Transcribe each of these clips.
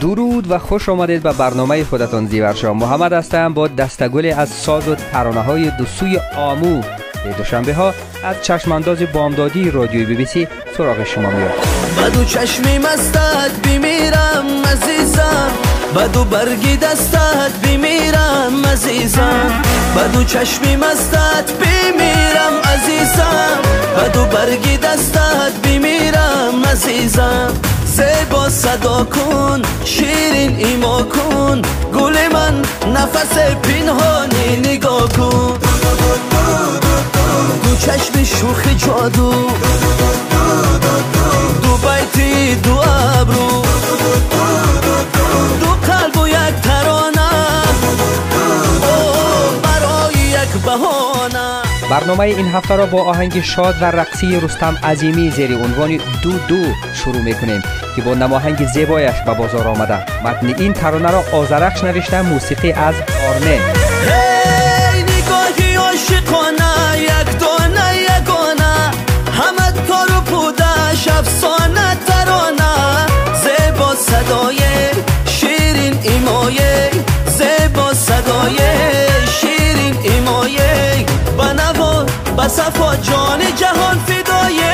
درود و خوش آمدید به برنامه خودتان زیورشا محمد هستم با دستگل از ساز و ترانه های دوسوی آمو. به دوشنبه ها از چشمانداز بامدادی رادیوی بی بی سی سراغ شما میاد. بدو چشمی مستت بمیرم عزیزم بدو برگی دستت بمیرم عزیزم. بدو چشمی مستت بمیرم عزیزم. بدو برگی دستت بمیرم عزیزم. زیبا صدا کن شیرین ایما کن. گل من نفس پینهانی نگاه کن. دو چشم شوخ جادو. دو بیتی دو ابرو. دو قلب و یک ترانه. برای یک بهانه. برنامه این هفته را با آهنگ شاد و رقصی رستم عظیمی زیر عنوان دو دو شروع می‌کنیم که با نماهنگ زیبایش به بازار آمده. متن این ترانه را آزرخش نوشته موسیقی از آرنه هی نگاهی عاشقانه یک دانه یگانه همه کار و پودش افسانه ترانه. جان جهان فدایه.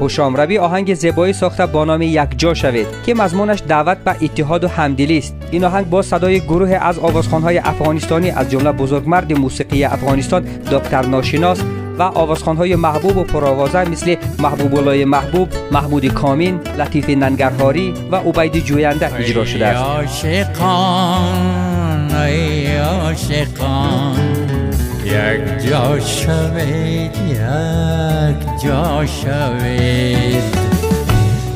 هوشام روی آهنگ زیبایی ساخته با نام یک جا شوید که مضمونش دعوت به اتحاد و همدلی است. این آهنگ با صدای گروه از آوازخوانهای افغانستانی از جمله بزرگمرد موسیقی افغانستان دکتر ناشناس و آوازخوانهای محبوب و پرآوازه مثل محبوب الله محبوب محمود کامین لطیف ننگرهاری و عبید جوینده اجرا شده است. عاشقان ای عاشقان یک جا شوید یک جا شوید.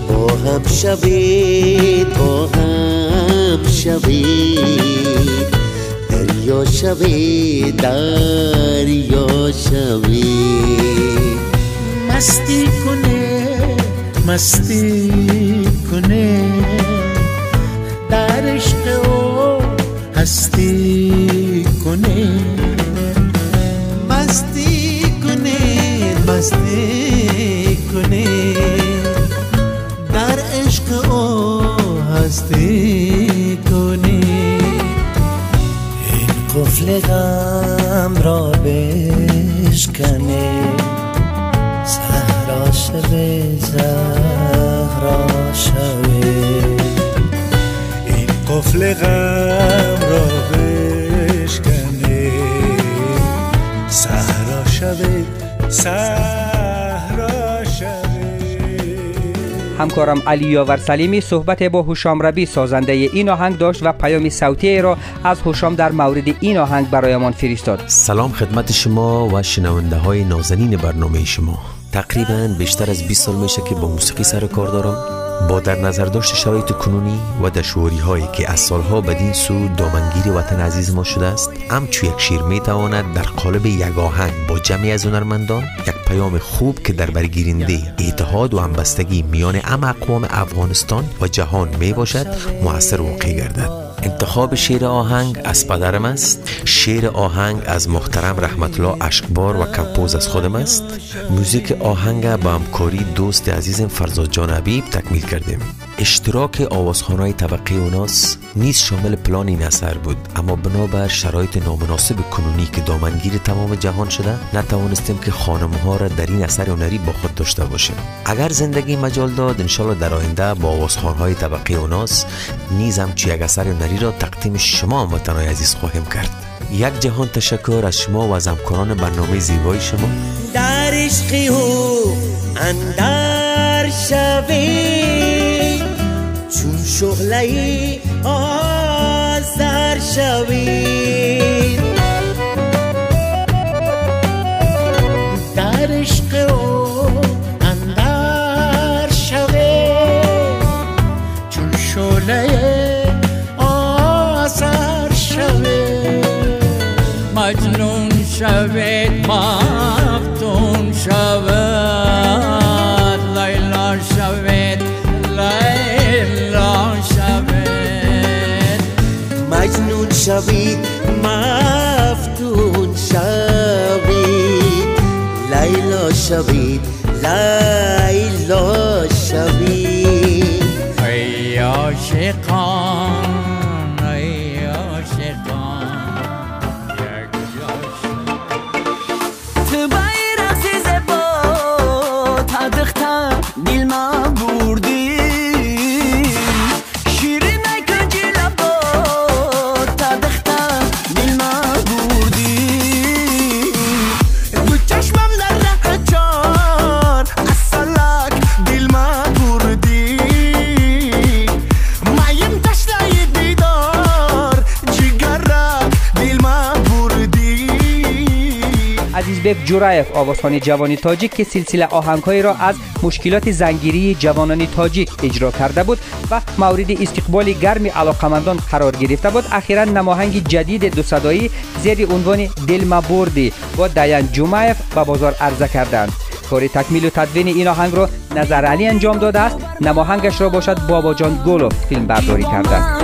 با هم شوید با هم شوید. دریا شوید دریا شوید مستی کنه مستی کنه در عشق او غم را بشکنه. زهرا شوه زهرا شوه این قفل غم را بشکنه. صحرا شوه صحرا همکارم علی یاور سلیمی صحبت با هوشام ربی سازنده این آهنگ داشت و پیام صوتی را از هوشام در مورد این آهنگ برایمان فرستاد. سلام خدمت شما و شنونده های نازنین برنامه شما. تقریبا بیشتر از 20 سال میشه که با موسیقی سر کار دارم. با در نظر داشت شرایط کنونی و دشواری هایی که از سالها بدین سو دامنگیر وطن عزیز ما شده است همچو یک شیر می تواند در قالب یک آهنگ با جمعی از هنرمندان یک پیام خوب که در برگیرنده اتحاد و همبستگی میان ام اقوام افغانستان و جهان می باشد مؤثر واقع گردد. انتخاب شعر آهنگ از پدرم است. شعر آهنگ از محترم رحمت الله اشکبار و کمپوز از خودم است. موزیک آهنگ با همکاری دوست عزیزم فرزاد جان حبیب تکمیل کردیم. اشتراک آوازخانهای طبقه اوناس نیز شامل پلان این اثر بود. اما بنابر شرایط نامناسب کنونی که دامنگیر تمام جهان شده نتوانستیم که خانم ها را در این اثر هنری با خود داشته باشیم. اگر زندگی مجال داد انشالله در آینده با آوازخانهای طبقه اوناس نیز همچو یک اثر هنری را تقدیم شما هموطنان عزیز خواهیم کرد. یک جهان تشکر از شما و از همکاران برنامه زیبای شما. در عشقی او اندر شوی چون شغله آزر شوی در عشق او اندر شوی چون شغله آزر شوی مجنون شوید مفتون شود لیلا شوید لیلا عزیزبک جورایف آوازخوان جوانی تاجیک که سلسله آهنگهایی را از مشکلات زنگیری جوانان تاجیک اجرا کرده بود و مورد استقبال گرم علاقمندان قرار گرفته بود. اخیرا نماهنگ جدید دو صدایی زیر عنوان دل بردی با دیان جومایف به بازار عرضه کردند. کار تکمیل و تدوین این آهنگ را نظر علی انجام داده است. نماهنگش را باشد بابا جان گلو فیلم برداری کرده.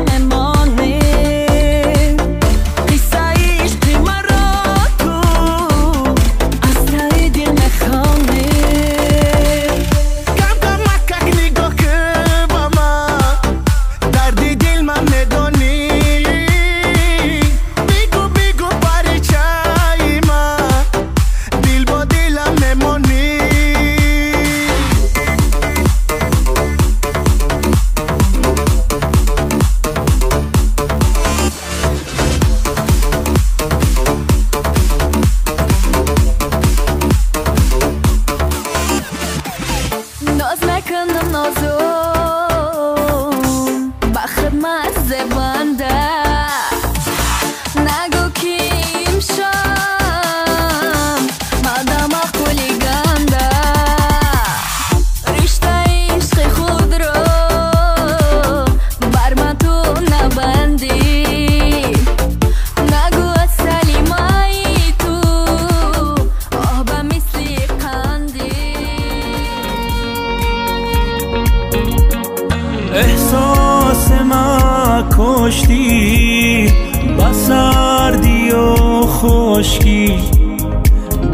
احساس ما کشتی با سردی و خشکی.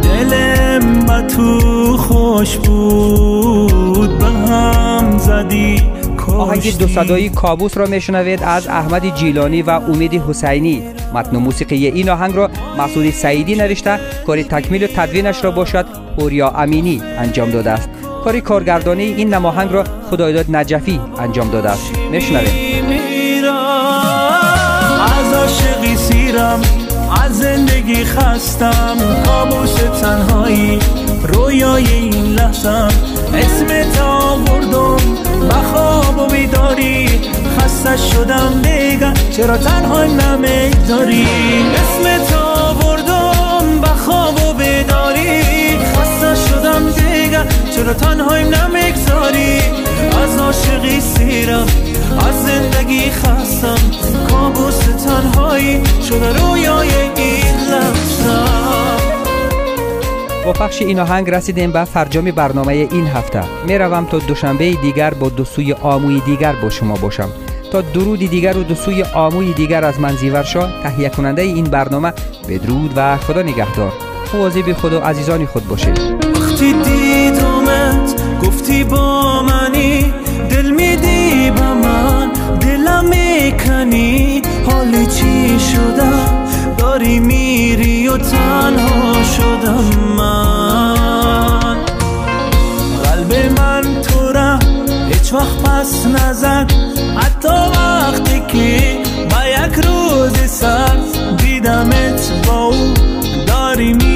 دلم با تو خوش بود به هم زدی آهنگ دو صدایی کابوس را میشنوید از احمد جیلانی و امید حسینی. متن موسیقی این آهنگ را مسعود سعیدی نوشته. کار تکمیل و تدوینش را باشد اوریا امینی انجام داده است. کار کارگردانی این نماهنگ را خدایداد نجفی انجام داده است. میشنوید میرم از عاشقی سیرم از زندگی خستم. کابوس تنهایی رویای این لحظم. اسم تا بردم بخواب و بیداری خسته شدم دیگه چرا تنها نمی‌گذاری؟ اسم تا بردم بخواب و بیداری دیگه چرا تنهایم نمی‌گذاری؟ از عاشقی سیرم از زندگی خستم. کابوس تنهایی شده رویای این لحظم با پخش این آهنگ رسیدیم به فرجام برنامه این هفته. می‌روم تا دوشنبه دیگر با دو سوی آموی دیگر با شما باشم. تا درود دیگر و دو سوی آموی دیگر از من زیور شاه تهیه کننده این برنامه بدرود و خدا نگهدار. مواظب خود و عزیزان خود باشید. گفتی با منی دل میدی به من دلم می‌کنی. حال چی شده داری میری و تنها شدم من. قلب من تو را هیچ وقت پس نزد. حتی وقتی که با یک روز سر دیدمت با او داری میری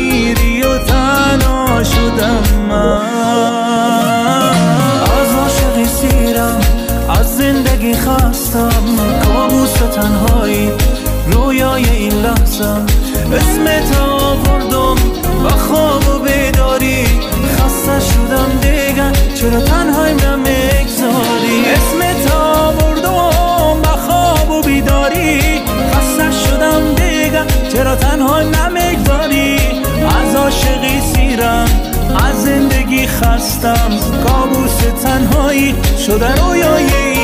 خستم کابوس تنهایی رویای این لحظم اسم تا بردم و خواب و بیداری. خسته شدم دیگه چرا تنهایم نمی‌گذاری اسم تا بردم و خواب و بیداری. خسته شدم دیگه چرا تنها نمی‌گذاری از عاشقی سیرم از زندگی خستم. کابوس تنهایی شده رویای